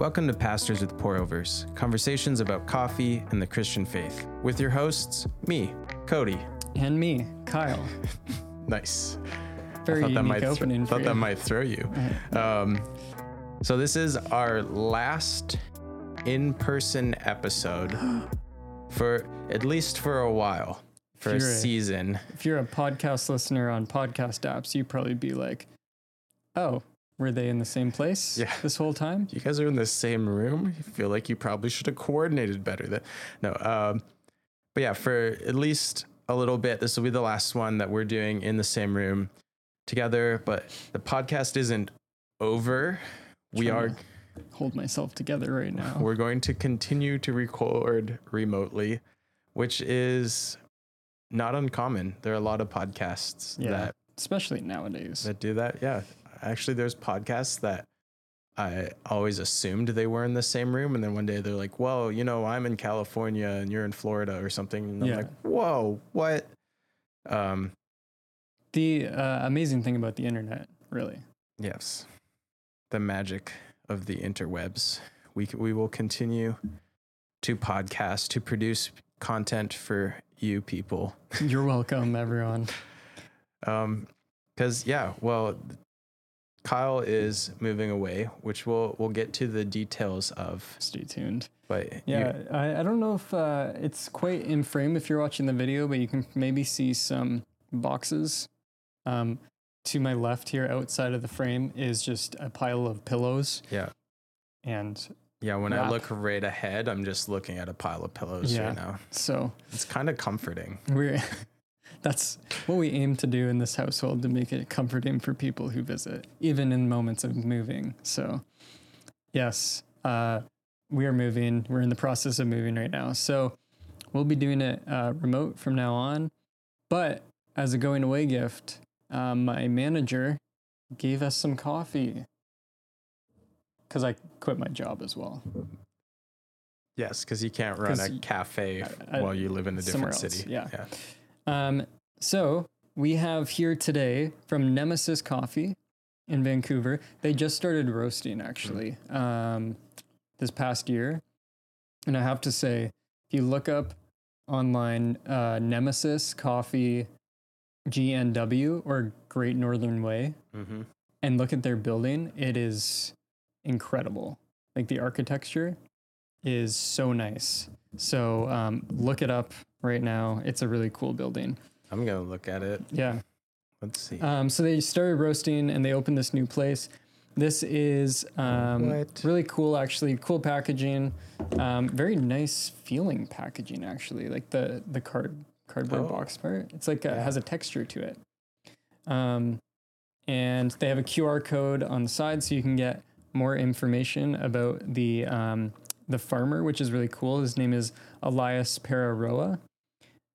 Welcome to Pastors with Pour Overs, conversations about coffee and the Christian faith, with your hosts, me, Cody. And me, Kyle. Nice. Very I thought that unique might opening for thought you. that might throw you. Um, so this is our last in-person episode for at least for a while, for a season. If you're a podcast listener on podcast apps, you'd probably be like, oh, were they in the same place Yeah. this whole time? You guys are in the same room. You feel like you probably should have coordinated better. That no, um, but yeah, for at least a little bit, this will be the last one that we're doing in the same room together. But the podcast isn't over. We are Hold myself together right now. we're going to continue to record remotely, which is not uncommon. There are a lot of podcasts Yeah. that Especially nowadays. that do that. Yeah. Actually, there's podcasts that I always assumed they were in the same room. And then one day they're like, well, you know, I'm in California and you're in Florida or something. And I'm Yeah. like, whoa, what? Um, the uh, amazing thing about the internet, really. yes. The magic of the interwebs. We, we will continue to podcast, to produce content for you people. You're welcome, everyone. Um, because yeah, well, Kyle is moving away, which we'll we'll get to the details of. Stay tuned. But you- Yeah, I, I don't know if uh, it's quite in frame if you're watching the video, but you can maybe see some boxes. Um, to my left here, outside of the frame, is just a pile of pillows. Yeah. And yeah. When I look right ahead, I'm just looking at a pile of pillows Yeah. right now. so It's kind of comforting. we're that's what we aim to do in this household to make it comforting for people who visit, even in moments of moving. So, yes, uh, we are moving. We're in the process of moving right now. So, we'll be doing it uh, remote from now on. But as a going away gift, um, my manager gave us some coffee because I quit my job as well. Yes, because you can't run a cafe I- I- while you live in a different city. yeah. yeah. Um, so we have here today from Nemesis Coffee in Vancouver. They just started roasting actually um, this past year, and I have to say, if you look up online uh, Nemesis Coffee GNW or Great Northern Way Mm-hmm. and look at their building, it is incredible. Like the architecture is so nice. So um, look it up right now. It's a really cool building. I'm gonna look at it. Yeah. Let's see. Um, so they started roasting and they opened this new place. This is um, really cool, actually. Cool packaging. Um, very nice feeling packaging, actually. Like the the card cardboard Oh. box part. It's like a, Yeah. has a texture to it. Um, and they have a QR code on the side, so you can get more information about the um, the farmer, which is really cool. His name is Elias Pararoa.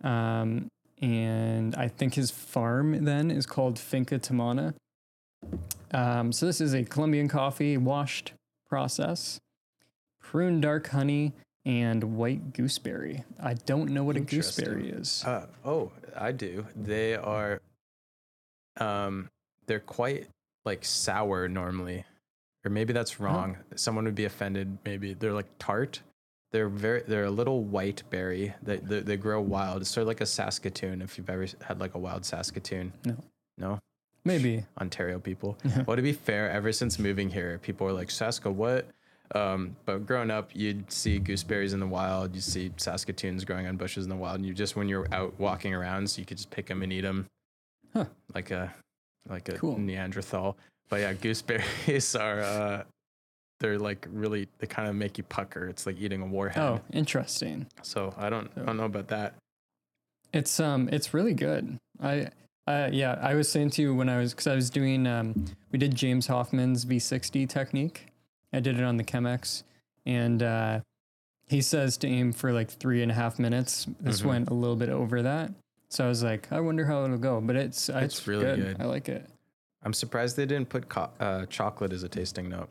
Um, and I think his farm then is called Finca Tamana. Um, so this is a Colombian coffee washed process, prune dark honey, and white gooseberry. I don't know what a gooseberry is. Uh, oh, I do. They are, um, they're quite like sour normally, or maybe that's wrong. Someone would be offended. Maybe they're like tart. They're very, they're a little white berry. They, they they grow wild. It's sort of like a Saskatoon. If you've ever had like a wild Saskatoon. No. No. Maybe. Ontario people. well, to be fair, ever since moving here, people are like, Saska, what? Um, but growing up, you'd see gooseberries in the wild. You'd see Saskatoons growing on bushes in the wild, and you just when you're out walking around, so you could just pick them and eat them, Huh. like a like a Cool. Neanderthal. But yeah, gooseberries are uh, they're like really they kind of make you pucker. It's like eating a warhead. Oh, interesting. So I don't I don't know about that. It's um, it's really good. I, uh, yeah, I was saying to you when I was because I was doing um, we did James Hoffmann's V60 technique. I did it on the Chemex, and uh, he says to aim for like three and a half minutes. This Mhm. went a little bit over that, so I was like, I wonder how it'll go. But it's uh, It's it's, really good. I like it. I'm surprised they didn't put co- uh, chocolate as a tasting note.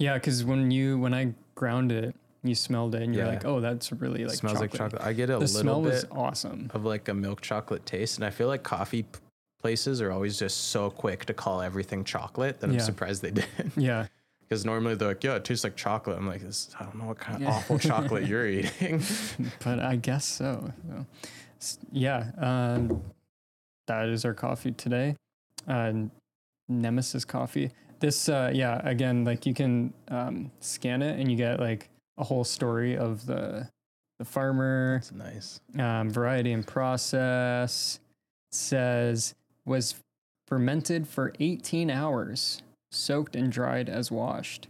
Yeah, because when you when I ground it, you smelled it, and you're Yeah. like, oh, that's really like smells like chocolate. I get a The little smell bit was awesome. of like a milk chocolate taste, and I feel like coffee p- places are always just so quick to call everything chocolate that I'm surprised they did. Yeah, because normally they're like, yeah, it tastes like chocolate. I'm like, this, I don't know what kind of Yeah. awful chocolate you're eating. but I guess so. so yeah, um, that is our coffee today. Uh, Nemesis coffee. This, uh, yeah, again, like you can um, scan it and you get like a whole story of the the farmer, It's nice. um, variety and process. Says was fermented for 18 hours, soaked and dried as washed.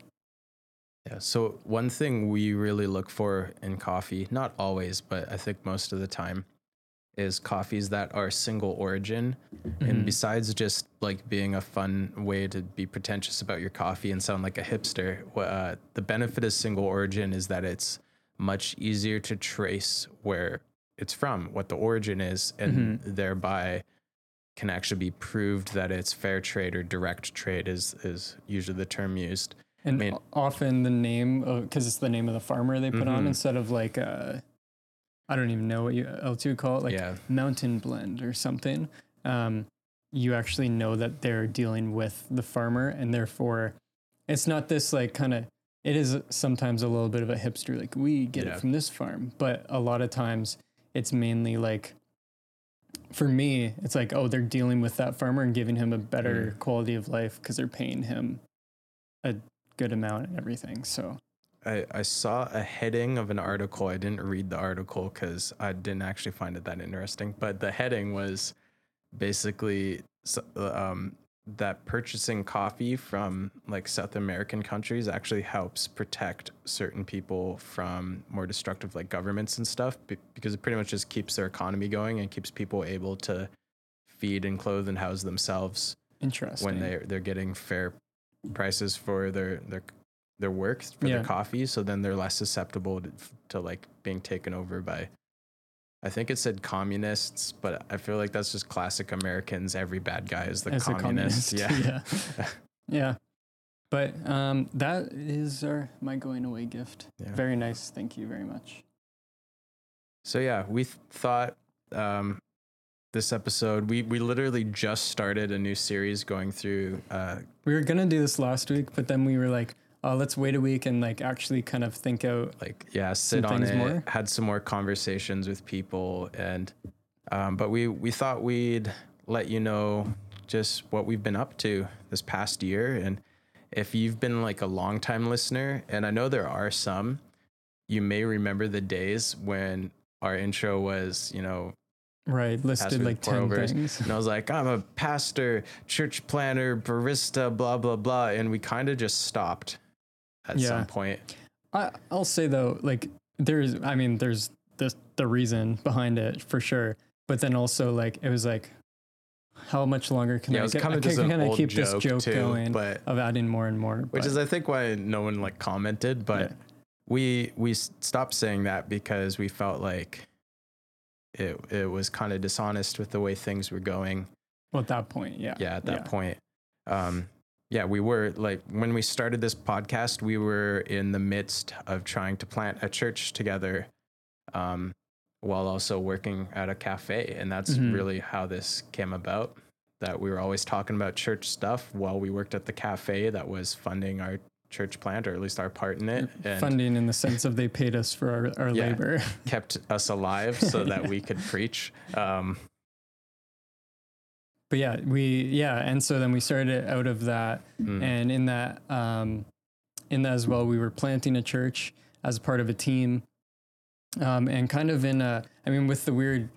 Yeah. So one thing we really look for in coffee, not always, but I think most of the time, is coffees that are single origin. And Mhm. besides just like being a fun way to be pretentious about your coffee and sound like a hipster, uh, the benefit of single origin is that it's much easier to trace where it's from, what the origin is, and thereby can actually be proved that it's fair trade or direct trade is is usually the term used. And mean- often the name, because it's the name of the farmer they put on Mhm. instead of like, uh, I don't even know what you else you would call it, like yeah. mountain blend or something. Um, you actually know that they're dealing with the farmer, and therefore, it's not this like kind of. It is sometimes a little bit of a hipster, like we get Yeah. it from this farm, but a lot of times it's mainly like. For me, it's like, oh, they're dealing with that farmer and giving him a better quality of life because they're paying him a good amount and everything. So I, I saw a heading of an article. I didn't read the article because I didn't actually find it that interesting. But the heading was basically um, that purchasing coffee from like South American countries actually helps protect certain people from more destructive like governments and stuff because it pretty much just keeps their economy going and keeps people able to feed and clothe and house themselves interesting. when they're they're getting fair prices for their their their work for Yeah. their coffee so then they're less susceptible to, to like being taken over by I think it said communists, but I feel like that's just classic Americans. Every bad guy is the communist. communist, Yeah. yeah. yeah. But um, that is our my going away gift. Yeah. Very nice. Thank you very much. So yeah, we th- thought um, this episode we we literally just started a new series going through uh, We were gonna do this last week, but then we were like, oh, let's wait a week and like actually kind of think out. like yeah sit on it more? had some more conversations with people and um, but we we thought we'd let you know just what we've been up to this past year and if you've been like a long time listener and i know there are some you may remember the days when our intro was you know Right, listed like ten pour-overs. things. and I was like, I'm a pastor, church planter, barista, blah, blah, blah. And we kind of just stopped at Yeah. some point. I, I'll say though, like there's, I mean, there's the the reason behind it for sure, but then also like it was like, how much longer can Yeah, I get? kind of can, can I keep joke, this joke too, going but of adding more and more? which but- is I think why no one like commented, but Yeah. we we stopped saying that because we felt like it it was kind of dishonest with the way things were going. well, at that point, yeah, Yeah, at that point. Um yeah, we were like when we started this podcast, we were in the midst of trying to plant a church together um while also working at a cafe and that's Mhm. really how this came about that we were always talking about church stuff while we worked at the cafe that was funding our church plant or at least our part in it and funding in the sense of they paid us for our, our Yeah. labor. kept us alive so that we could preach um But yeah, we yeah, and so then we started out of that, mm, and in that um, in that as well, we were planting a church as part of a team, um, and kind of in a, I mean, with the weird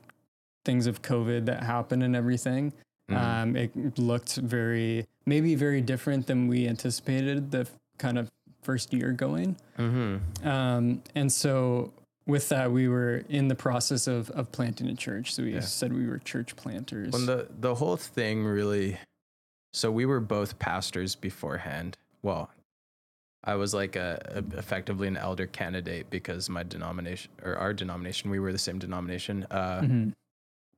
things of COVID that happened and everything, mm, um, it looked very maybe very different than we anticipated the f- kind of first year going. mhm. Um, and so with that, we were in the process of of planting a church. So we Yeah. said we were church planters. When the the whole thing really, so we were both pastors beforehand. Well, I was like a, a effectively an elder candidate because my denomination or our denomination, we were the same denomination. Uh, Mhm.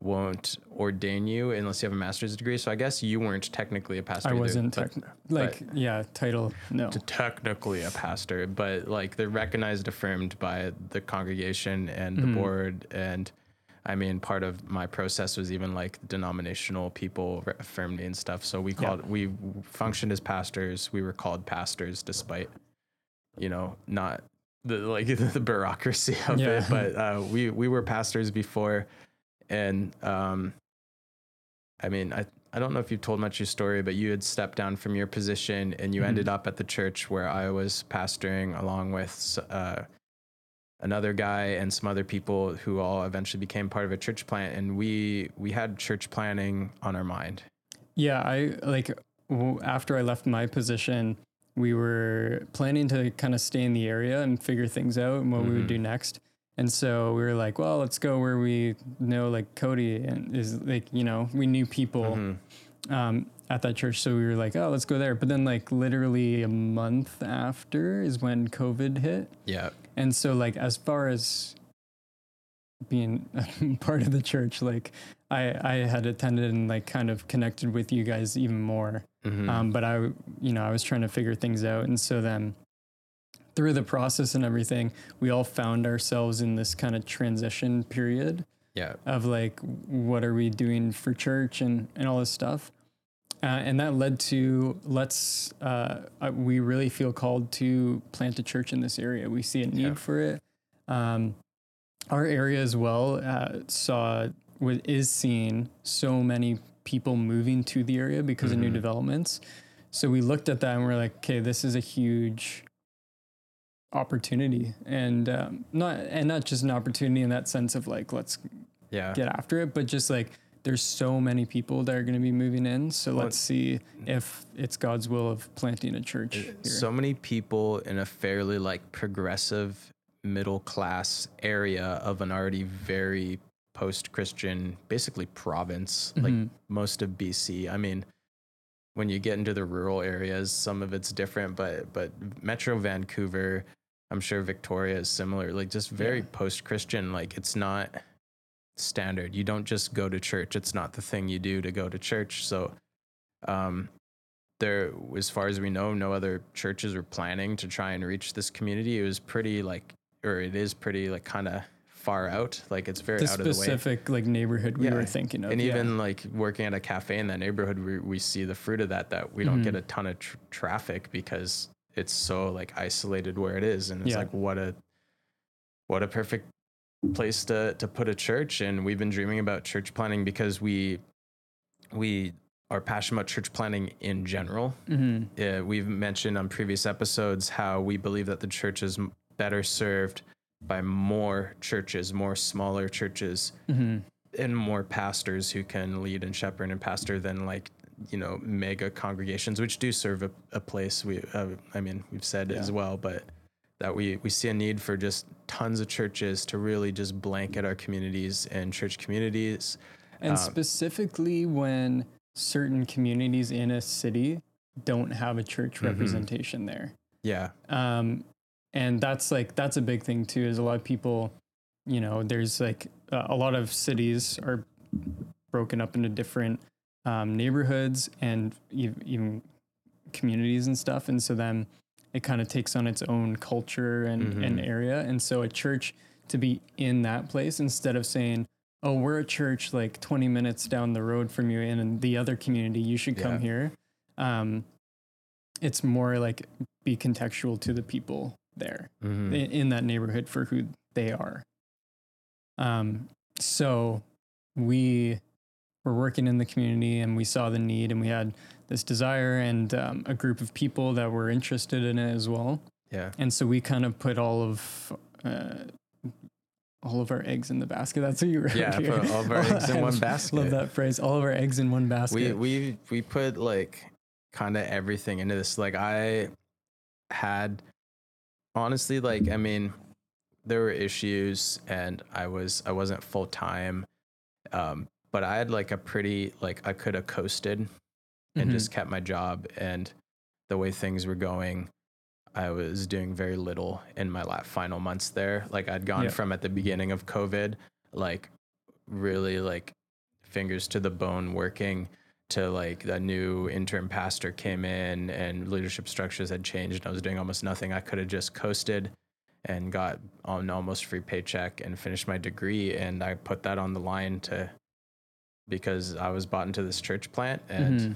Won't ordain you unless you have a master's degree. So I guess you weren't technically a pastor. I either, wasn't but- like yeah title no to technically a pastor, but like they're recognized, affirmed by the congregation and the Mhm. board, and I mean, part of my process was even like denominational people affirmed me and stuff. So we called, we functioned as pastors. We were called pastors despite, you know, not the like the bureaucracy of Yeah. it. But uh, we we were pastors before, and um, I mean, I I don't know if you've told much your story, but you had stepped down from your position and you Mhm. ended up at the church where I was pastoring along with uh, another guy and some other people who all eventually became part of a church plant, and we we had church planning on our mind. Yeah, I like w- after I left my position, we were planning to kind of stay in the area and figure things out and what we would do next. And so we were like, well, let's go where we know like Cody and is like, you know, we knew people Mhm. um, at that church. So we were like, oh, let's go there. But then like literally a month after is when COVID hit. Yeah, And so like as far as being part of the church, like I I had attended and like kind of connected with you guys even more. Mhm. Um, but I you know I was trying to figure things out, and so then through the process and everything, we all found ourselves in this kind of transition period yeah, of like what are we doing for church and and all this stuff. Uh, and that led to let's uh, uh, we really feel called to plant a church in this area. We see a need Yeah. for it. Um, our area as well uh, saw is seeing so many people moving to the area because of new Mhm. developments. So we looked at that and we're like, okay, this is a huge opportunity, and um, not and not just an opportunity in that sense of like let's yeah. get after it, but just like there's so many people that are going to be moving in. So Well, let's see if it's God's will of planting a church here. so many people in a fairly like progressive middle class area of an already very post Christian, basically province, like Mhm. most of BC. I mean, when you get into the rural areas, some of it's different, but but Metro Vancouver, I'm sure Victoria is similar. Like just very Yeah. post Christian. Like it's not standard. You don't just go to church. It's not the thing you do to go to church. So um there as far as we know, no other churches were planning to try and reach this community. It was pretty like or it is pretty like kind of far out. Like it's very the out of the way specific like neighborhood we Yeah. were thinking of. and yeah. even like working at a cafe in that neighborhood we, we see the fruit of that that we don't Mhm. get a ton of tr- traffic because it's so like isolated where it is and it's Yeah. like what a what a perfect place to to put a church and we've been dreaming about church planning because we we are passionate about church planning in general Mhm. uh, we've mentioned on previous episodes how we believe that the church is better served by more churches more smaller churches Mhm. and more pastors who can lead and shepherd and pastor than like you know mega congregations which do serve a, a place we uh, i mean we've said Yeah. as well but that we we see a need for just tons of churches to really just blanket our communities and church communities and um, specifically when certain communities in a city don't have a church Mhm. representation there. yeah um, and that's like that's a big thing too is a lot of people you know there's like uh, a lot of cities are broken up into different um, neighborhoods and even communities and stuff and so then it kind of takes on its own culture and, and Mhm. area and so a church to be in that place instead of saying oh we're a church like 20 minutes down the road from you in the other community you should come Yeah. here um, it's more like be contextual to the people there Mhm. in, in that neighborhood for who they are. Um, so we were working in the community and we saw the need and we had this desire and um, a group of people that were interested in it as well. yeah And so we kind of put all of uh, all of our eggs in the basket. That's what you wrote yeah here. put all of our eggs in one Love that phrase. All of our eggs in one basket. we we we put like kind of everything into this like i had honestly like i mean there were issues and i was i wasn't full time um but i had like a pretty like i could have coasted and Mhm. just kept my job and the way things were going i was doing very little in my la- final months there like i'd gone Yeah. from at the beginning of covid like really like fingers to the bone working to like the new interim pastor came in and leadership structures had changed and I was doing almost nothing. I could have just coasted and got an almost free paycheck and finished my degree and I put that on the line to because I was bought into this church plant and Mhm.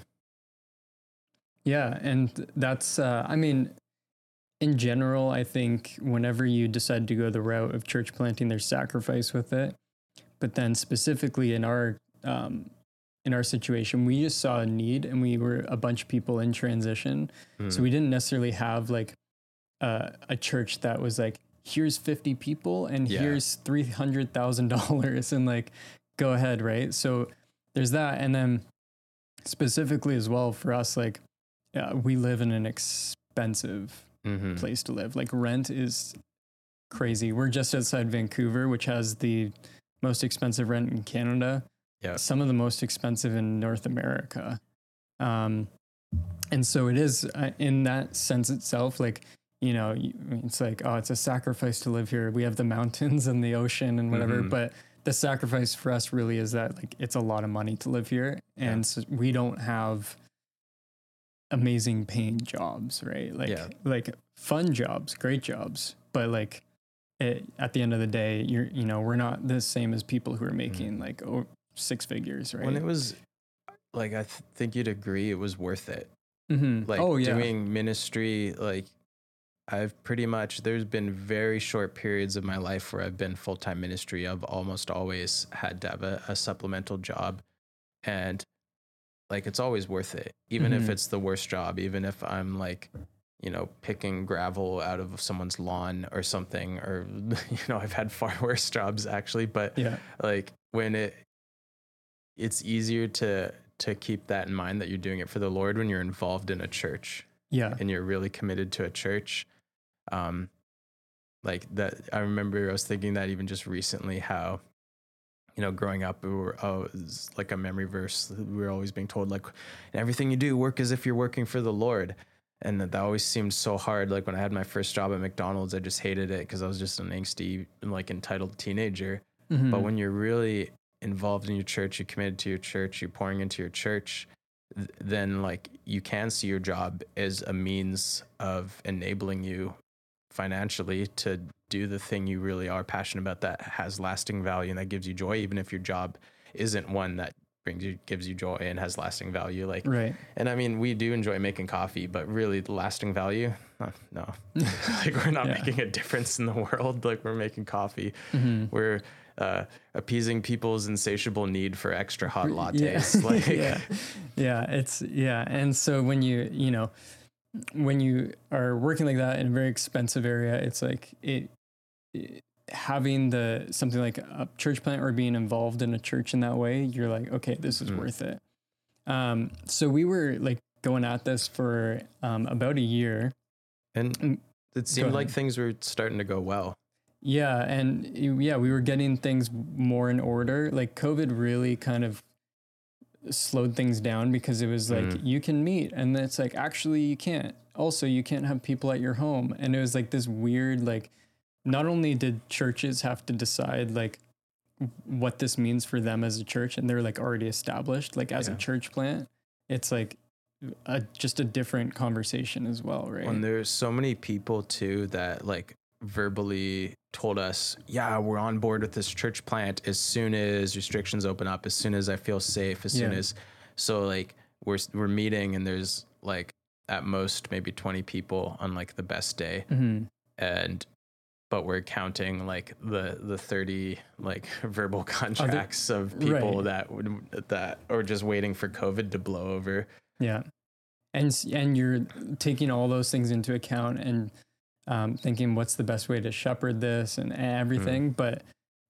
Yeah, and that's uh, I mean, in general, I think whenever you decide to go the route of church planting, there's sacrifice with it. But then specifically in our um, in our situation, we just saw a need, and we were a bunch of people in transition, so Mm. we didn't necessarily have like uh, a church that was like, here's 50 people and Yeah. here's three hundred thousand dollars, and like, go ahead, right? So there's that, and then specifically as well for us, like, uh, we live in an expensive Mhm. place to live. Like rent is crazy. We're just outside Vancouver, which has the most expensive rent in Canada. Yeah. Some of the most expensive in North America. Um, and so it is uh, in that sense itself, like, you know, it's like, oh, it's a sacrifice to live here. We have the mountains and the ocean and whatever, Mhm. but the sacrifice for us really is that like it's a lot of money to live here. Yeah. And so we don't have amazing paying jobs, right? Like Yeah. like fun jobs, great jobs, but like it, at the end of the day, you're you know we're not the same as people who are making like oh, six figures, right? when it was like I th- think you'd agree it was worth it Mhm. like oh yeah, doing ministry like i've pretty much there's been very short periods of my life where i've been full-time ministry. I've almost always had to have a, a supplemental job. And like it's always worth it even if Mhm. it's the worst job even if i'm like you know picking gravel out of someone's lawn or something or you know i've had far worse jobs actually. But yeah, like when it it's easier to to keep that in mind that you're doing it for the lord when you're involved in a church yeah, and you're really committed to a church um like that i remember i was thinking that even just recently how you know growing up we were oh like a memory verse we were always being told like everything you do work as if you're working for the lord. And that, that always seemed so hard. Like when i had my first job at mcdonald's i just hated it because i was just an angsty like entitled teenager. But Mhm. when you're really involved in your church, you're committed to your church, you're pouring into your church, th- then like you can see your job as a means of enabling you financially to do the thing you really are passionate about that has lasting value and that gives you joy, even if your job isn't one that brings you gives you joy and has lasting value. Like right, and I mean, we do enjoy making coffee, but really, the lasting value, uh, no. like we're not Yeah. making a difference in the world. Like we're making coffee, Mhm. we're uh, appeasing people's insatiable need for extra hot Yeah. lattes. Like, yeah, yeah, it's yeah, and so when you you know when you are working like that in a very expensive area, it's like it, it- having the something like a church plant or being involved in a church in that way. You're like, okay, this is Mhm. worth it. Um, so we were like going at this for um, about a year. and Mm, it seemed like things were starting to go well. Yeah, and yeah, we were getting things more in order. Like COVID really kind of slowed things down because it was like Mm. you can meet and it's like actually you can't. Also, you can't have people at your home. And it was like this weird like not only did churches have to decide like what this means for them as a church and they're like already established like as Yeah. a church plant, it's like a, just a different conversation as well, right? And there's so many people too that like verbally told us, yeah, we're on board with this church plant as soon as restrictions open up, as soon as I feel safe, as soon Yeah. as so like we're we're meeting and there's like at most maybe 20 people on like the best day Mhm. and but we're counting like the the 30 like verbal contracts of people right. that would that or just waiting for covid to blow over Yeah, and and you're taking all those things into account and um, thinking what's the best way to shepherd this and everything. But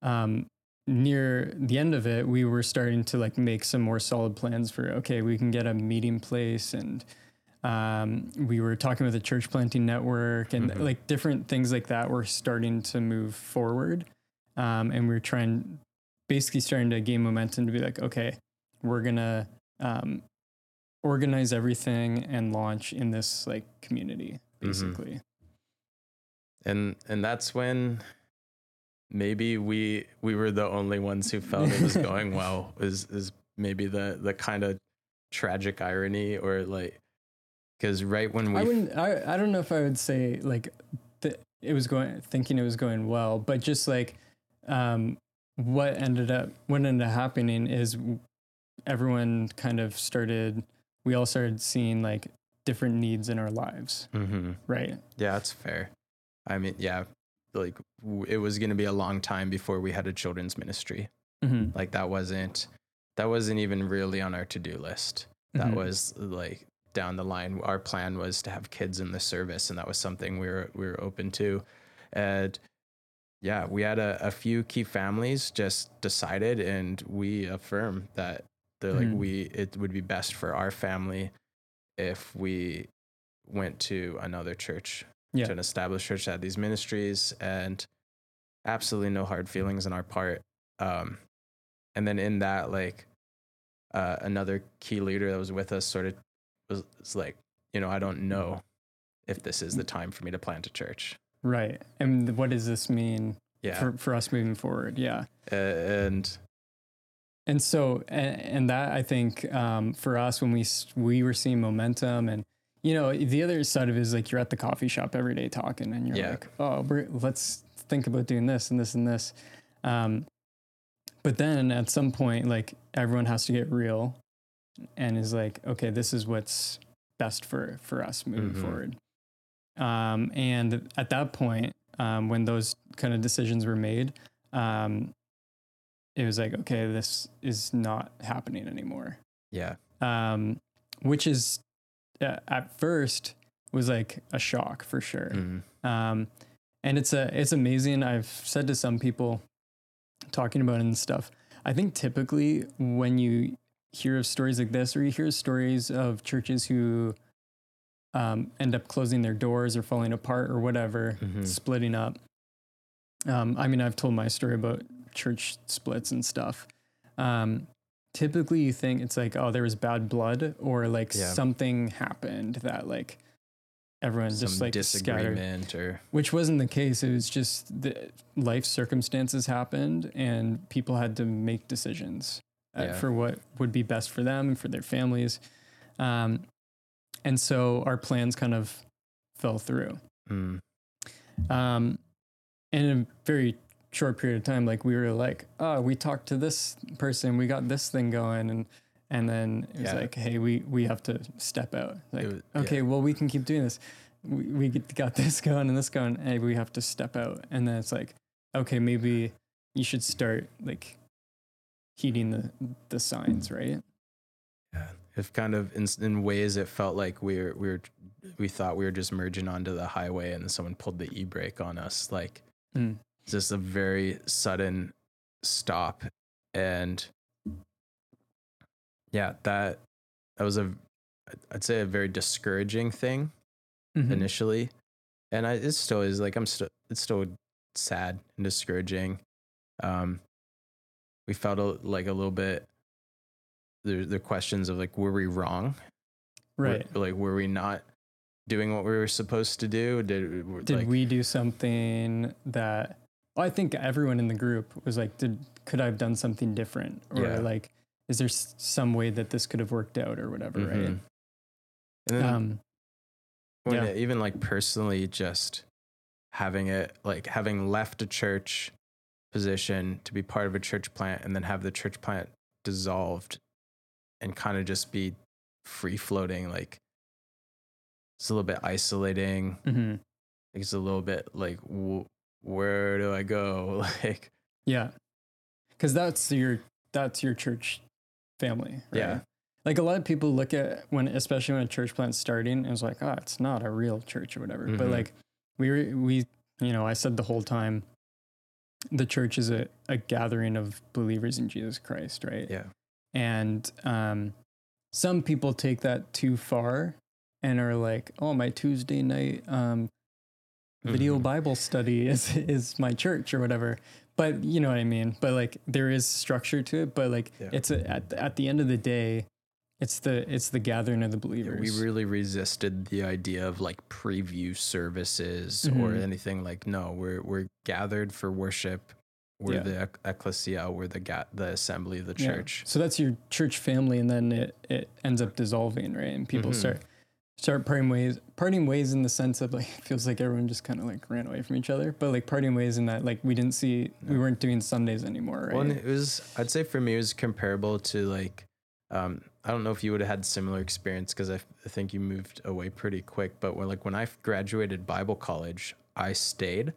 um, near the end of it, we were starting to like make some more solid plans for okay, we can get a meeting place and. Um, we were talking with the church planting network and Mhm. like different things like that were starting to move forward. Um, and we were trying, basically starting to gain momentum to be like, okay, we're gonna um, organize everything and launch in this like community Mhm. basically and and that's when maybe we we were the only ones who felt it was going well is is maybe the the kind of tragic irony or like because right when we i wouldn't I, I don't know if i would say like the, it was going thinking it was going well, but just like um, what ended up what ended up happening is everyone kind of started we all started seeing like different needs in our lives, Mm-hmm. right? Yeah, that's fair. I mean, yeah, like w- it was going to be a long time before we had a children's ministry. Mm-hmm. Like that wasn't that wasn't even really on our to-do list. That Mhm. was like down the line. Our plan was to have kids in the service, and that was something we were we were open to. And yeah, we had a, a few key families just decided, and we affirm that they're like Mhm. we it would be best for our family if we went to another church Yeah. to an established church that had these ministries and absolutely no hard feelings on our part um and then in that like uh another key leader that was with us sort of was, was like you know i don't know if this is the time for me to plant a church Right. And what does this mean yeah for, for us moving forward? Yeah. uh, and And so, and, and that I think um, for us, when we we were seeing momentum, and you know, the other side of it is like you're at the coffee shop every day talking, and you're Yeah. like, oh, let's think about doing this and this and this. Um, but then at some point, like everyone has to get real, and is like, okay, this is what's best for for us moving Mhm. forward. Um, and at that point, um, when those kind of decisions were made, um, it was like, okay, this is not happening anymore. yeah Um, which is uh, at first was like a shock for sure. Mhm. Um, and it's a it's amazing. I've said to some people talking about it and stuff. I think typically when you hear of stories like this, or you hear stories of churches who um, end up closing their doors or falling apart or whatever, Mhm. splitting up. Um, I mean, I've told my story about church splits and stuff. Um, typically, you think it's like, oh, there was bad blood, or like Yeah. something happened that like everyone some just like scattered disagreement or which wasn't the case. It was just the life circumstances happened and people had to make decisions uh, Yeah. for what would be best for them and for their families. Um, and so our plans kind of fell through. mm, Um, and in a very short period of time, like we were like, oh, we talked to this person, we got this thing going, and and then it was Yeah. like, hey, we we have to step out. Like, was- yeah. okay, well, we can keep doing this. We we got this going and this going. Hey, we have to step out, and then it's like, okay, maybe you should start like heeding the the signs, right? yeah if kind of in, in ways it felt like we were we were we thought we were just merging onto the highway and then someone pulled the e-brake on us like Mm. Just a very sudden stop. And yeah that that was a i'd say a very discouraging thing Mhm. initially. And I, it still is like i'm still it's still sad and discouraging. Um we felt a, like a little bit the the questions of like were we wrong? Were- Right. like were we not doing what we were supposed to do? Did, did like, we do something that well, I think everyone in the group was like, did could I have done something different, or Yeah. like, is there s- some way that this could have worked out, or whatever, Mhm. and right? then Um, yeah. it- even like personally just having it like having left a church position to be part of a church plant and then have the church plant dissolved and kind of just be free floating like it's a little bit isolating mhm. it's a little bit like w- where do i go like yeah, because that's your that's your church family, right? Yeah. Like a lot of people look at when, especially when a church plant's starting, it's like, oh, it's not a real church or whatever. But Mhm. like, we were, we, you know, I said the whole time, the church is a, a gathering of believers in Jesus Christ, right? yeah And um, some people take that too far and are like, "Oh, my Tuesday night um, video Mhm. Bible study is is my church or whatever." But you know what I mean. But like, there is structure to it. But like, Yeah. it's a, at at the end of the day, it's the it's the gathering of the Yeah, believers. we really resisted the idea of like preview services or Mhm. anything like no we're we're gathered for worship we're Yeah. the ecclesia we're the ga- the assembly of the Yeah. church So that's your church family, and then it it ends up dissolving, right? And people Mhm. start start parting ways parting ways in the sense of like it feels like everyone just kind of like ran away from each other but like parting ways in that like we didn't see we weren't doing sundays anymore right Well, it was, I'd say for me, it was comparable to like, um, I don't know if you would have had similar experience because I, f- I think you moved away pretty quick. But when like when I graduated Bible college, I stayed,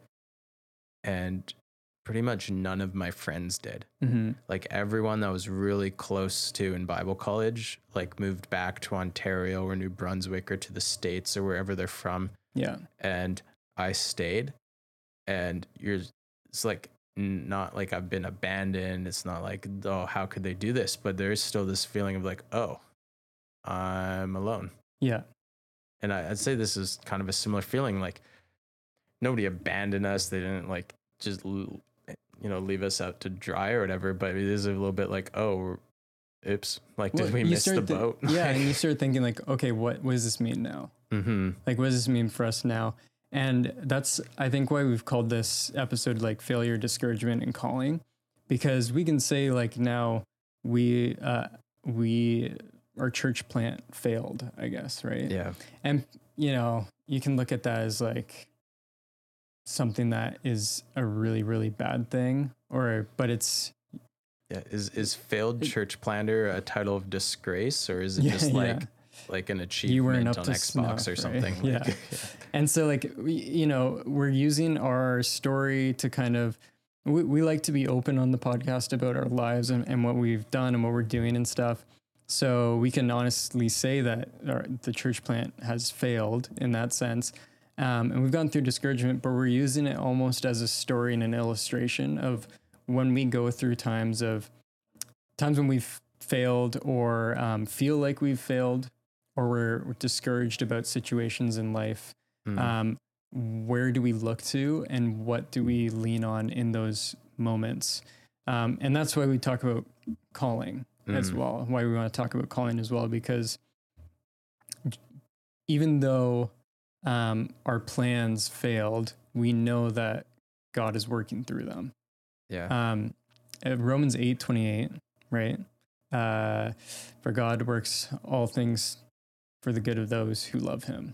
and pretty much none of my friends did. hmm Like everyone that was really close to in Bible college, like moved back to Ontario or New Brunswick or to the states or wherever they're from, yeah and I stayed. And you're, it's like not like I've been abandoned. It's not like, oh, how could they do this? But there's still this feeling of like, oh, I'm alone. yeah And I, I'd say this is kind of a similar feeling. Like nobody abandoned us. They didn't like just, you know, leave us out to dry or whatever. But it is a little bit like, oh, oops, like Well, did we miss the thi- boat? yeah and you start thinking like okay what, what does this mean now mm-hmm. like what does this mean for us now and that's i think why we've called this episode like failure discouragement and calling because we can say like now we uh we our church plant failed i guess right Yeah. and you know you can look at that as like something that is a really really bad thing or but it's Yeah. Is is failed church planter a title of disgrace or is it Yeah, just like yeah. like an You achievement weren't up on to Xbox snuff, or right? something? Yeah. Like, And so, like, we, you know, we're using our story to kind of, we, we like to be open on the podcast about our lives and, and what we've done and what we're doing and stuff. So we can honestly say that our, the church plant has failed in that sense. Um, and we've gone through discouragement, but we're using it almost as a story and an illustration of when we go through times of times when we've failed or um, feel like we've failed or we're discouraged about situations in life Mm. um, where do we look to and what do we lean on in those moments um, and that's why we talk about calling as Mm. well why we want to talk about calling as well because even though um, our plans failed we know that god is working through them yeah. um, uh, Romans eight twenty eight, right? Uh, for God works all things for the good of those who love Him.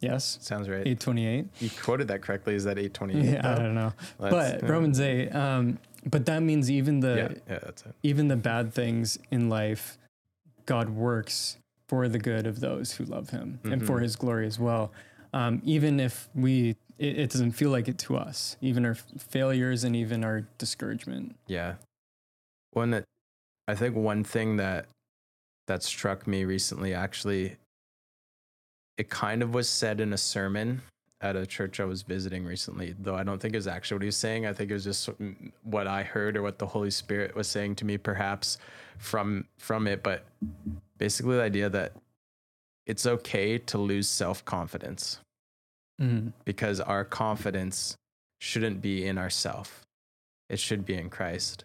Yes, Sounds right. eight twenty eight. you quoted that correctly. Is that 828? Yeah, I don't know, That's- but Romans eight. Um, but that means even the Yeah, yeah, even the bad things in life, God works for the good of those who love Him and for Mhm. His glory as well. Um, even if we, it, it doesn't feel like it to us, even our failures and even our discouragement. Yeah. One that I think one thing that that struck me recently actually it kind of was said in a sermon at a church I was visiting recently, though I don't think it was actually what he was saying. I think it was just mm, what I heard or what the Holy Spirit was saying to me perhaps from from it, but basically the idea that it's okay to lose self-confidence Mhm. because our confidence shouldn't be in ourself. It should be in Christ.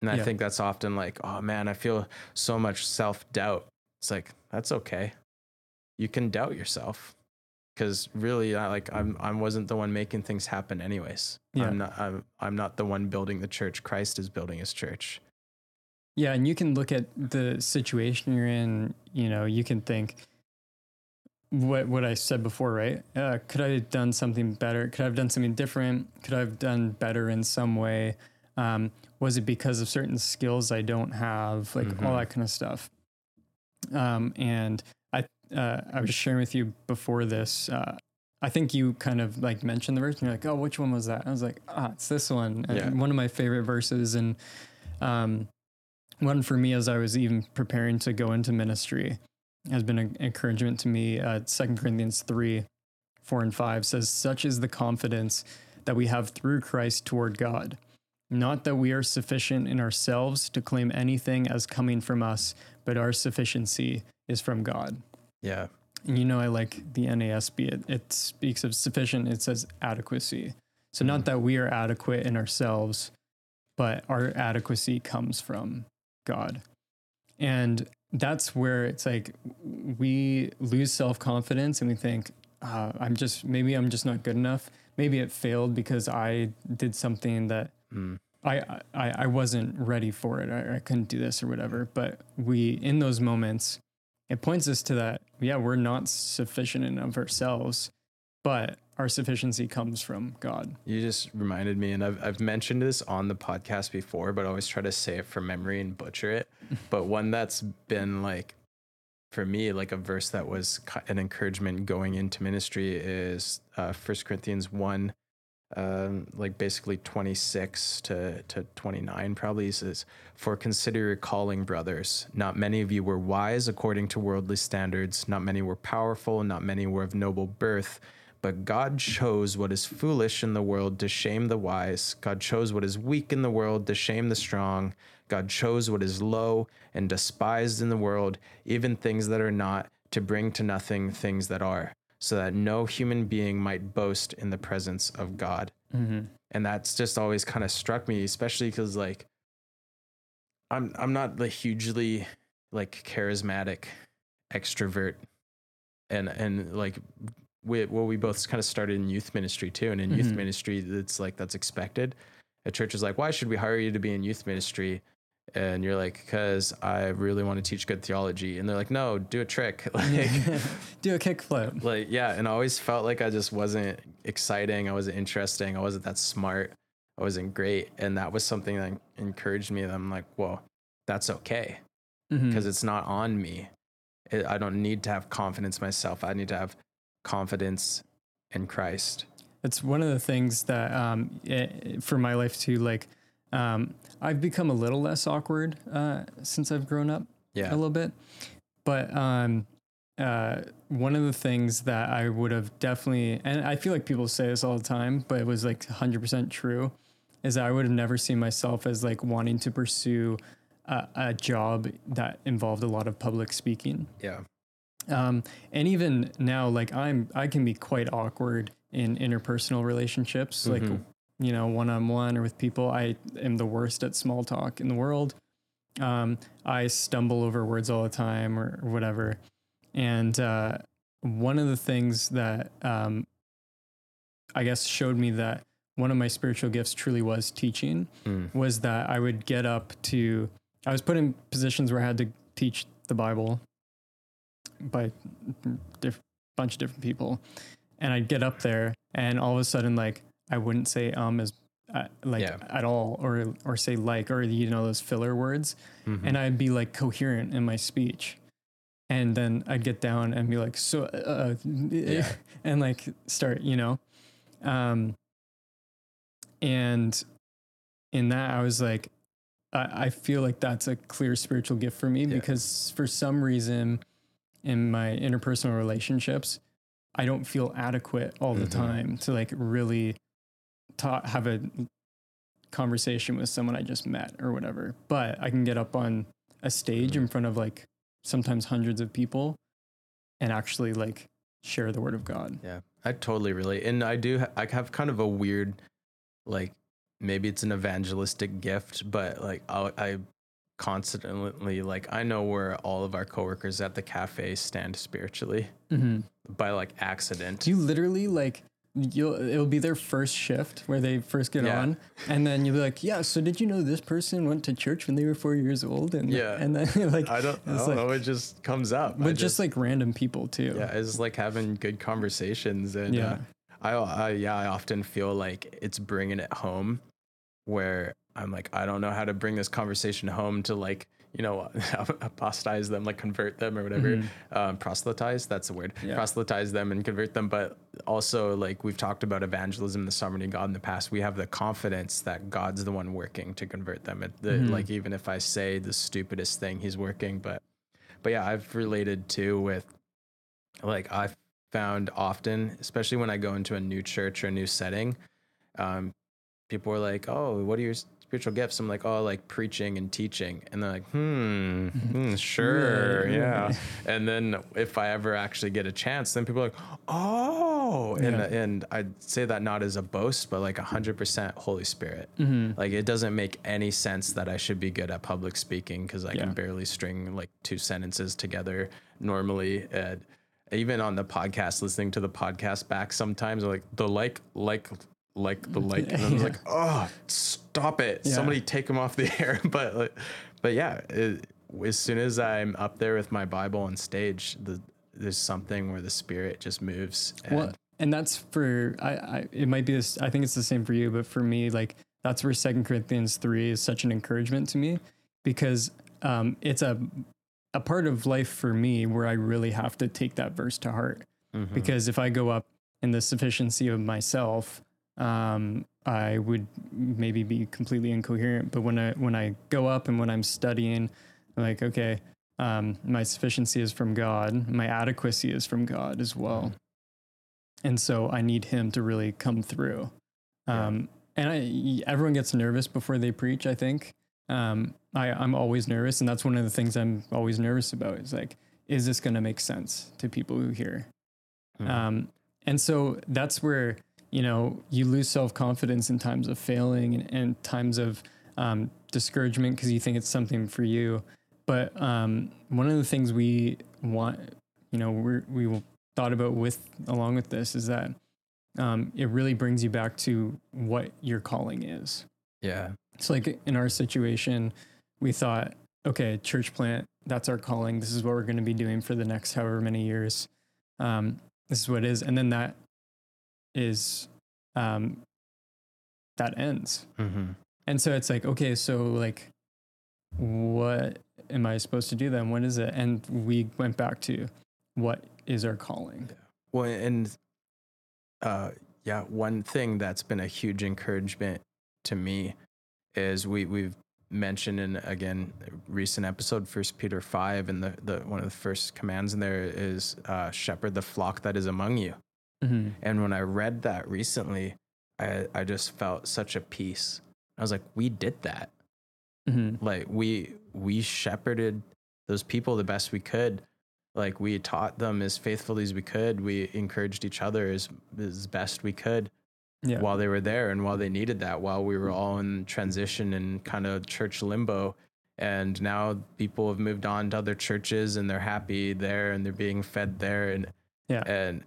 And I Yeah. think that's often like, oh man, I feel so much self doubt. It's like, that's okay. You can doubt yourself. Cause really, I like I'm I wasn't the one making things happen anyways. Yeah. I'm not I'm I'm not the one building the church. Christ is building his church. Yeah, and you can look at the situation you're in. You know, you can think what what I said before, right? Uh, could I have done something better? Could I have done something different? Could I have done better in some way? Um, was it because of certain skills I don't have? Like all Mhm. that kind of stuff. Um, and I uh, I was sharing with you before this. Uh, I think you kind of like mentioned the verse, and you're like, "Oh, which one was that?" I was like, "Ah, it's this one." And Yeah. One of my favorite verses, and um, one for me as I was even preparing to go into ministry has been an encouragement to me. Uh, 2 Corinthians 3 4 and 5 says, Such is the confidence that we have through Christ toward God. Not that we are sufficient in ourselves to claim anything as coming from us, but our sufficiency is from God. Yeah. And you know, I like the NASB. It, it speaks of sufficient, it says adequacy. So, not Mhm. that we are adequate in ourselves, but our adequacy comes from God. And that's where it's like we lose self confidence and we think, uh, I'm just, maybe I'm just not good enough. Maybe it failed because I did something that Mm. I, I I wasn't ready for it. I, I couldn't do this or whatever. But we in those moments, it points us to that. Yeah, we're not sufficient of ourselves, but our sufficiency comes from God. You just reminded me, and I've, I've mentioned this on the podcast before, but I always try to say it from memory and butcher it. but one that's been like, for me, like a verse that was an encouragement going into ministry is uh, 1 Corinthians 1, um, like basically 26 to, to 29, probably. Says, For consider your calling, brothers. Not many of you were wise according to worldly standards, not many were powerful, not many were of noble birth. But God chose what is foolish in the world to shame the wise. God chose what is weak in the world to shame the strong. God chose what is low and despised in the world, even things that are not, to bring to nothing things that are, so that no human being might boast in the presence of God. Mm-hmm. And that's just always kind of struck me, especially because like I'm I'm not the hugely like charismatic extrovert and and like we well we both kind of started in youth ministry too. And in mm-hmm. youth ministry it's like that's expected. A church is like why should we hire you to be in youth ministry? And you're like because i really want to teach good theology. And they're like no do a trick. Like do a kickflip. like yeah and i always felt like i just wasn't exciting i wasn't interesting i wasn't that smart i wasn't great. And that was something that encouraged me that i'm like well that's okay. Because mm-hmm. it's not on me. It, i don't need to have confidence myself. I need to have confidence in Christ. It's one of the things that um, it, for my life too. Like um, I've become a little less awkward uh, since I've grown up. Yeah, a little bit. But um, uh, one of the things that I would have definitely, and I feel like people say this all the time, but it was like 100% true, is I would have never seen myself as like wanting to pursue a, a job that involved a lot of public speaking. Yeah. Um, and even now, like I'm, I can be quite awkward in interpersonal relationships, mm-hmm. like you know, one on one or with people. I am the worst at small talk in the world. Um, I stumble over words all the time or, or whatever. And uh, one of the things that um, I guess showed me that one of my spiritual gifts truly was teaching mm. was that I would get up to, I was put in positions where I had to teach the Bible by a bunch of different people, and I'd get up there, and all of a sudden, like I wouldn't say um as uh, like yeah. at all, or or say like, or you know those filler words, mm-hmm. and I'd be like coherent in my speech, and then I'd get down and be like so, uh, yeah. and like start, you know, um, and in that I was like, I, I feel like that's a clear spiritual gift for me yeah. because for some reason in my interpersonal relationships, I don't feel adequate all the mm-hmm. time to like really talk, have a conversation with someone I just met or whatever. But I can get up on a stage mm-hmm. in front of like sometimes hundreds of people and actually like share the word of God. Yeah, I totally relate. And I do, ha- I have kind of a weird, like, maybe it's an evangelistic gift, but like I'll, I constantly like I know where all of our coworkers at the cafe stand spiritually mm-hmm. by like accident. You literally like you'll it'll be their first shift where they first get yeah. on and then you'll be like yeah so did you know this person went to church when they were four years old and yeah and then like i don't, I don't like, know it just comes up but just, just, like random people too yeah it's like having good conversations and yeah uh, I, I yeah i often feel like it's bringing it home where I'm like, I don't know how to bring this conversation home to like, you know, apostatize them, like convert them or whatever. Mm-hmm. Um, proselytize, that's the word. Yeah. Proselytize them and convert them. But also, like we've talked about evangelism, the sovereignty of God in the past, we have the confidence that God's the one working to convert them. The, mm-hmm. Like even if I say the stupidest thing, He's working. But, but yeah, I've related too with, like I've found often, especially when I go into a new church or a new setting, um, people are like, "Oh, what are your spiritual gifts?" I'm like, "Oh, like preaching and teaching," and they're like, "Hmm, hmm sure, yeah." and then if I ever actually get a chance, then people are like, "Oh," and yeah. and I'd say that not as a boast, but like hundred percent Holy Spirit. Mm-hmm. Like it doesn't make any sense that I should be good at public speaking because I yeah. can barely string like two sentences together normally. And even on the podcast, listening to the podcast back sometimes, like the like like like the like and I was yeah. like, oh, stop it! Yeah. Somebody take him off the air. but but yeah, it, as soon as I'm up there with my Bible on stage, the there's something where the spirit just moves. And Well, and that's for I, I it might be this I think it's the same for you, but for me, like that's where Second Corinthians three is such an encouragement to me because um, it's a a part of life for me where I really have to take that verse to heart Mhm. because if I go up in the sufficiency of myself, um, I would maybe be completely incoherent. But when I when I go up and when I'm studying, I'm like okay, um, my sufficiency is from God, my adequacy is from God as well, and so I need Him to really come through. Um, and I, everyone gets nervous before they preach. I think um, I, I'm always nervous, and that's one of the things I'm always nervous about. Is like, is this going to make sense to people who hear? Mhm. Um, and so that's where you know you lose self confidence in times of failing and, and times of um, discouragement because you think it's something for you. But um, one of the things we want, you know, we're, we thought about with along with this is that um, it really brings you back to what your calling is. yeah. It's like in our situation, we thought, okay, church plant, that's our calling. This is what we're going to be doing for the next however many years. Um, this is what it is. And then that is, um, that ends. hmm And so it's like, okay, so like, what am I supposed to do then? What is it? And we went back to what is our calling? Well, and uh, yeah, one thing that's been a huge encouragement to me is we we've mentioned in again a recent episode, First Peter five, and the the one of the first commands in there is uh, shepherd the flock that is among you. Mm-hmm. And when I read that recently, I I just felt such a peace. I was like, we did that. Mm-hmm. like we we shepherded those people the best we could like we taught them as faithfully as we could we encouraged each other as as best we could Yeah. while they were there and while they needed that while we were all in transition and kind of church limbo and now people have moved on to other churches and they're happy there and they're being fed there and Yeah. and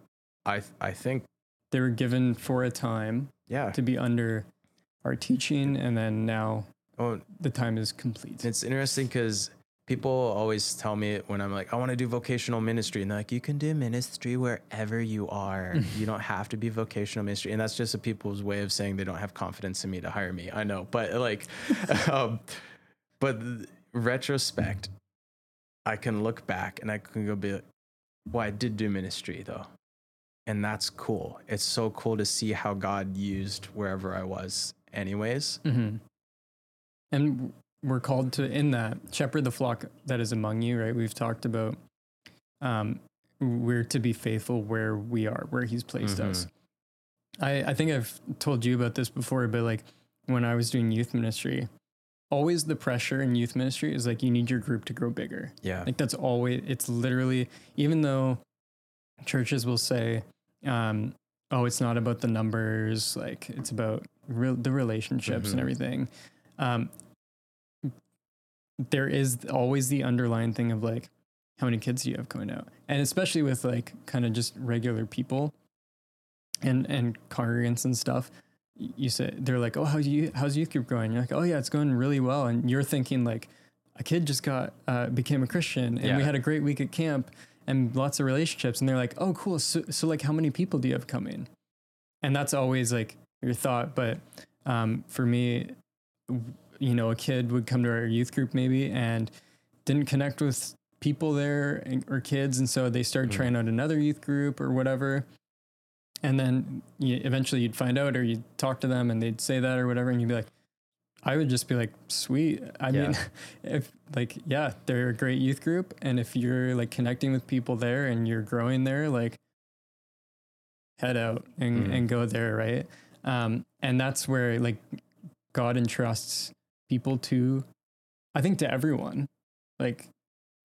i i think they were given for a time yeah to be under our teaching, and then now oh, the time is complete. It's interesting because people always tell me when I'm like, I want to do vocational ministry, and they're like, you can do ministry wherever you are. you don't have to be vocational ministry, and that's just a people's way of saying they don't have confidence in me to hire me. I know, but like, um, but retrospect, I can look back and I can go be like, well, I did do ministry though. And that's cool. It's so cool to see how God used wherever I was, anyways. hmm And we're called to in that shepherd the flock that is among you. Right? We've talked about um, we're to be faithful where we are, where He's placed us. I I think I've told you about this before, but like when I was doing youth ministry, always the pressure in youth ministry is like you need your group to grow bigger. Yeah. Like that's always it's literally even though churches will say, um, "Oh, it's not about the numbers. Like it's about real the relationships Mhm. and everything." Um, there is always the underlying thing of like, how many kids do you have coming out, and especially with like kind of just regular people, and and congregants and stuff. You say they're like, "Oh, how's you how's youth group going?" You're like, "Oh yeah, it's going really well," and you're thinking like a kid just got uh, became a Christian and we had a great week at camp and lots of relationships and they're like, "Oh, cool. So, so like how many people do you have coming?" And that's always like your thought, but um, for me, you know, a kid would come to our youth group maybe and didn't connect with people there or kids and so they started Mm. trying out another youth group or whatever. And then you, eventually you'd find out or you'd talk to them and they'd say that or whatever and you'd be like I would just be like, sweet. I Yeah. mean, if like, yeah, they're a great youth group. And if you're like connecting with people there and you're growing there, like head out and, Mhm. and go there. Right. Um, and that's where like God entrusts people to, I think to everyone, like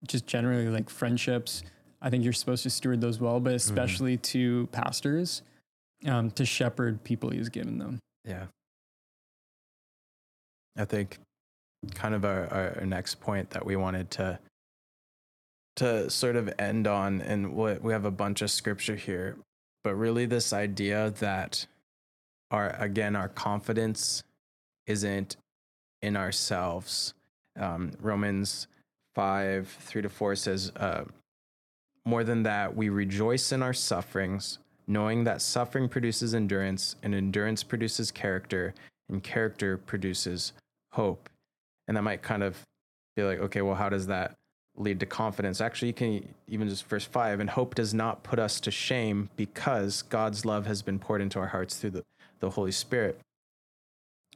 just generally like friendships. I think you're supposed to steward those well, but especially to pastors, um, to shepherd people he's given them. Yeah. I think kind of our, our, next point that we wanted to to sort of end on and what we have a bunch of scripture here, but really this idea that our again our confidence isn't in ourselves. Um, Romans 5, 3 to 4 says, uh, More than that, we rejoice in our sufferings, knowing that suffering produces endurance, and endurance produces character, and character produces hope. And that might kind of be like, okay, well, how does that lead to confidence? Actually, you can even just verse 5 and hope does not put us to shame because God's love has been poured into our hearts through the, the Holy Spirit.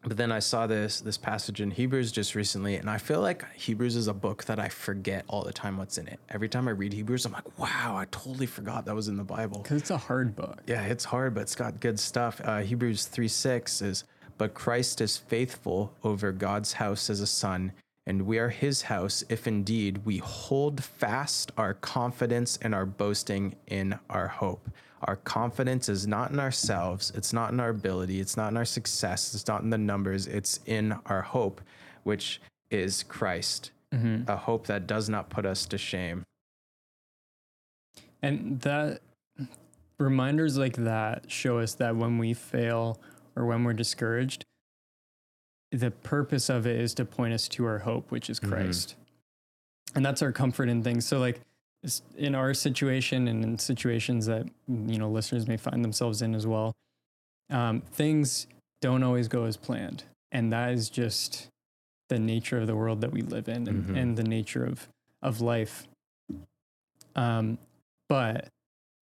But then I saw this this passage in Hebrews just recently, and I feel like Hebrews is a book that I forget all the time what's in it. Every time I read Hebrews, I'm like, wow, I totally forgot that was in the Bible. Because it's a hard book. Yeah, it's hard, but it's got good stuff. Uh, Hebrews 3 6 is, But Christ is faithful over God's house as a son, and we are his house if indeed we hold fast our confidence and our boasting in our hope. Our confidence is not in ourselves, it's not in our ability, it's not in our success, it's not in the numbers, it's in our hope, which is Christ. Mm-hmm. A hope that does not put us to shame. And that reminders like that show us that when we fail or when we're discouraged, the purpose of it is to point us to our hope, which is Mhm. Christ. And that's our comfort in things. So, like, in our situation and in situations that, you know, listeners may find themselves in as well, um, things don't always go as planned. And that is just the nature of the world that we live in and, Mhm. and the nature of, of life. Um, but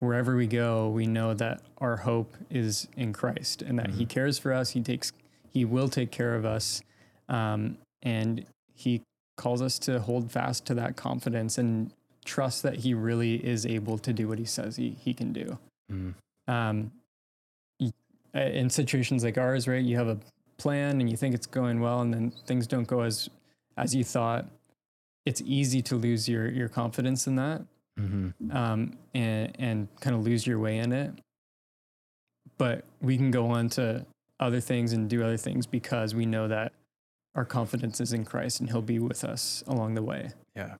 wherever we go, we know that our hope is in Christ and that He Mhm. cares for us. He takes, He will take care of us, um, and He calls us to hold fast to that confidence and trust that He really is able to do what He says He He can do. Mm. Um, uh, in situations like ours, right? You have a plan and you think it's going well, and then things don't go as as you thought. It's easy to lose your your confidence in that Mm-hmm. um, and and kind of lose your way in it. But we can go on to other things and do other things because we know that our confidence is in Christ and He'll be with us along the way. Yeah.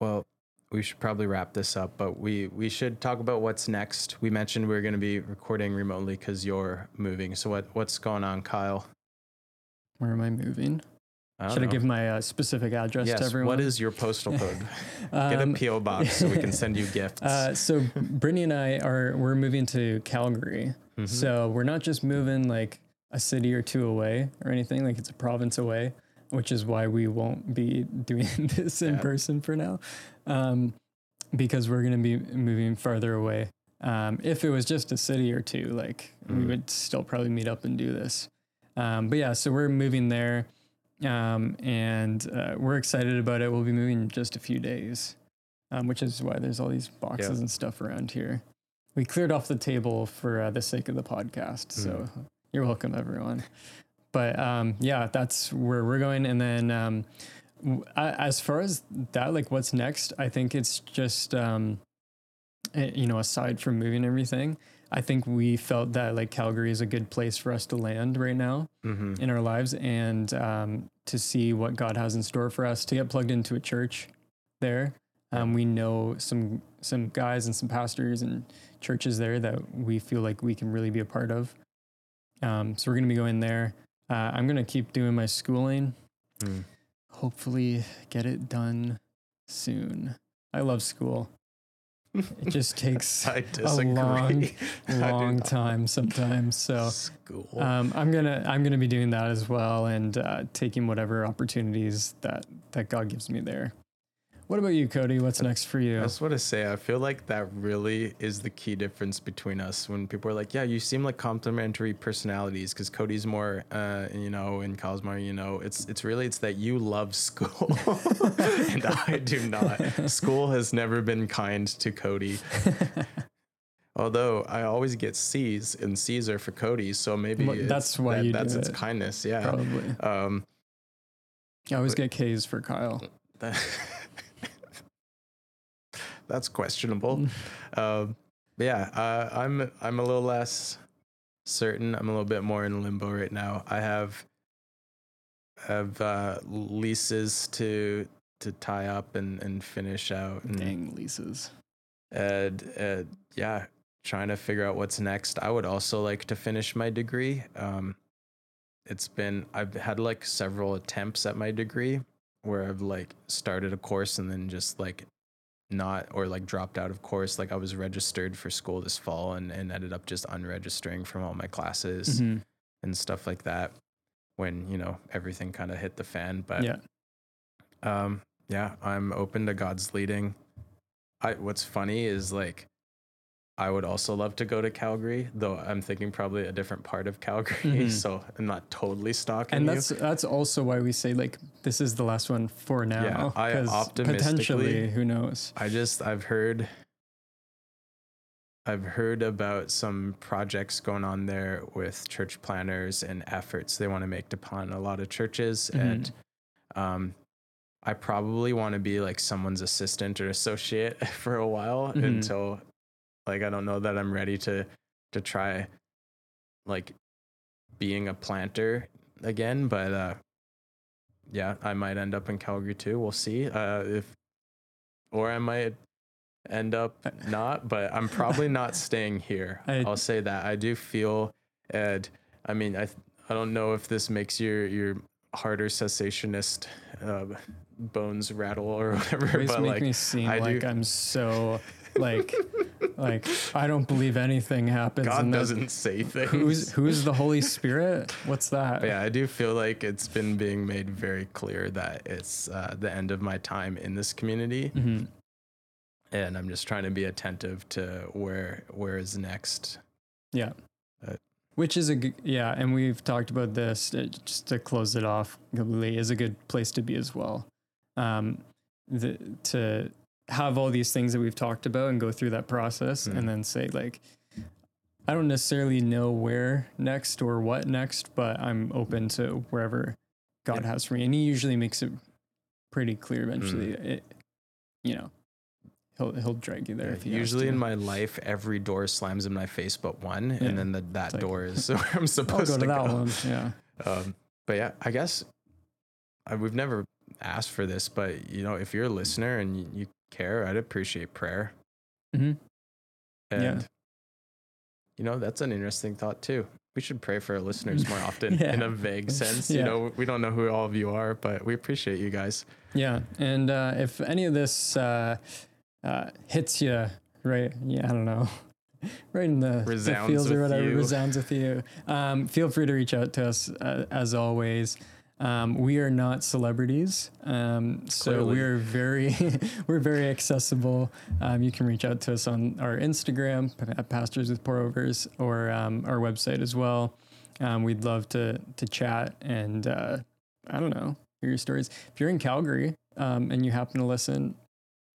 Well, we should probably wrap this up, but we we should talk about what's next. We mentioned we are going to be recording remotely because you're moving. So what what's going on, Kyle? Where am I moving? I Should I give my uh, specific address yes. to everyone? What is your postal code? Get a Um, PO box so we can send you gifts. Uh, so Brittany and I are we're moving to Calgary. Mhm. So we're not just moving like a city or two away or anything. Like it's a province away, which is why we won't be doing this in Yeah. person for now, um, because we're gonna be moving farther away. Um, if it was just a city or two, like we Mhm. would still probably meet up and do this. Um, but yeah, so we're moving there, um, and uh, we're excited about it. We'll be moving in just a few days um, which is why there's all these boxes Yeah. and stuff around here. We cleared off the table for uh, the sake of the podcast, so you're welcome, everyone. But um, yeah, that's where we're going. And then um, w- as far as that, like what's next, I think it's just um, eh, you know, aside from moving everything, I think we felt that like Calgary is a good place for us to land right now Mhm. in our lives and um, to see what God has in store for us, to get plugged into a church there. Um, we know some some guys and some pastors and churches there that we feel like we can really be a part of. Um, so we're going to be going there. Uh, I'm going to keep doing my schooling. Mm. Hopefully, get it done soon. I love school. It just takes I disagree. long, long time sometimes. So um, I'm gonna I'm gonna be doing that as well and uh, taking whatever opportunities that that God gives me there. What about you, Cody? What's next for you? I just want to say, I feel like that really is the key difference between us. When people are like, "Yeah, you seem like complementary personalities," because Cody's more, uh, you know, and Kyle's more, you know, it's it's really it's that you love school and I do not. School has never been kind to Cody. Although I always get C's, and C's are for Cody, so maybe Well, that's why that- that's its it. kindness. Yeah. Probably. Um, I always get K's for Kyle. that- that's questionable. Mm. Um, yeah, uh, I'm I'm a little less certain. I'm a little bit more in limbo right now. I have have uh, leases to to tie up and, and finish out, and, Dang leases. and uh, yeah, trying to figure out what's next. I would also like to finish my degree. Um, it's been I've had like several attempts at my degree. where I've like started a course and then just like not or like dropped out of course. Like I was registered for school this fall and, and ended up just unregistering from all my classes Mhm. and stuff like that when, you know, everything kind of hit the fan. But Yeah. um yeah, I'm open to God's leading. I what's funny is like I would also love to go to Calgary, though I'm thinking probably a different part of Calgary, Mhm. so I'm not totally stalking And you. that's that's also why we say like this is the last one for now. I 'cause optimistically- potentially, who knows? I just I've heard I've heard about some projects going on there with church planters and efforts they want to make upon a lot of churches Mhm. and um I probably want to be like someone's assistant or associate for a while Mhm. until like I don't know that I'm ready to to try like being a planter again but uh yeah I might end up in Calgary too. We'll see uh if or I might end up not but I'm probably not staying here. I- I'll say that. I do feel and I mean I I don't know if this makes your your harder cessationist uh, bones rattle or whatever Always but make like me seem I like do- I'm so like like I don't believe anything happens. God and doesn't say things. Who's who's the Holy Spirit? What's that? But yeah, I do feel like it's been being made very clear that it's uh, the end of my time in this community, Mhm. and I'm just trying to be attentive to where where is next. Yeah. Uh, Which is a good, yeah, and we've talked about this uh, just to close it off completely is a good place to be as well. Um, the, to have all these things that we've talked about and go through that process Mhm. and then say like, I don't necessarily know where next or what next, but I'm open to wherever God Yeah. has for me, and He usually makes it pretty clear eventually. Mm. It, you know, he'll he'll drag you there. if he Usually in my life, every door slams in my face but one, Yeah. and then the, that like- door is where I'm supposed go to to that go. one. Yeah. Um, but yeah, I guess I, we've never asked for this, but you know, if you're a listener and you, you care, I'd appreciate prayer. hmm And Yeah. you know, that's an interesting thought too. We should pray for our listeners more often in a vague sense. You know, we don't know who all of you are, but we appreciate you guys. Yeah, and uh, if any of this uh, uh, hits you right, yeah, I don't know, right in the, the feels or whatever, you. resounds with you. Um, feel free to reach out to us uh, as always. Um, we are not celebrities, um, so Clearly. we're very we're very accessible. Um, you can reach out to us on our Instagram at Pastors with Pour Overs or um, our website as well. Um, we'd love to to chat and uh, I don't know hear your stories. If you're in Calgary um, and you happen to listen,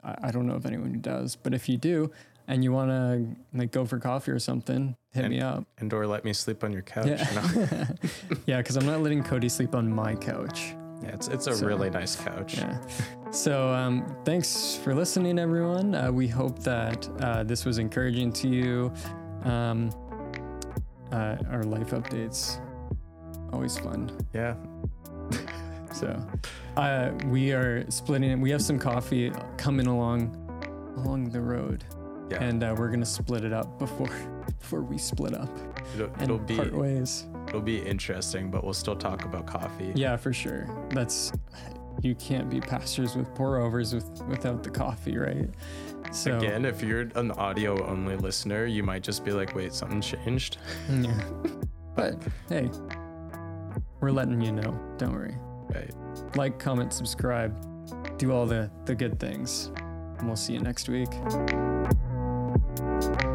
I, I don't know of anyone who does, but if you do and you want to like go for coffee or something, hit me up. And or let me sleep on your couch. Yeah, yeah, because I'm not letting Cody sleep on my couch. Yeah, it's it's a So- really nice couch. Yeah. So um, thanks for listening, everyone. Uh, we hope that uh, this was encouraging to you. Um, uh, our life updates, always fun. Yeah. So uh, we are splitting. We have some coffee coming along along the road, Yeah. and uh, we're gonna split it up before before we split up it'll, and it'll be part ways. it'll be interesting, but we'll still talk about coffee. Yeah, for sure. That's you can't be pastors with pour overs with without the coffee, right? So Again, if you're an audio only listener, you might just be like, wait, something changed. yeah. But hey, we're letting you know. Don't worry. Right. Like, comment, subscribe, do all the the good things, and we'll see you next week. Thank you.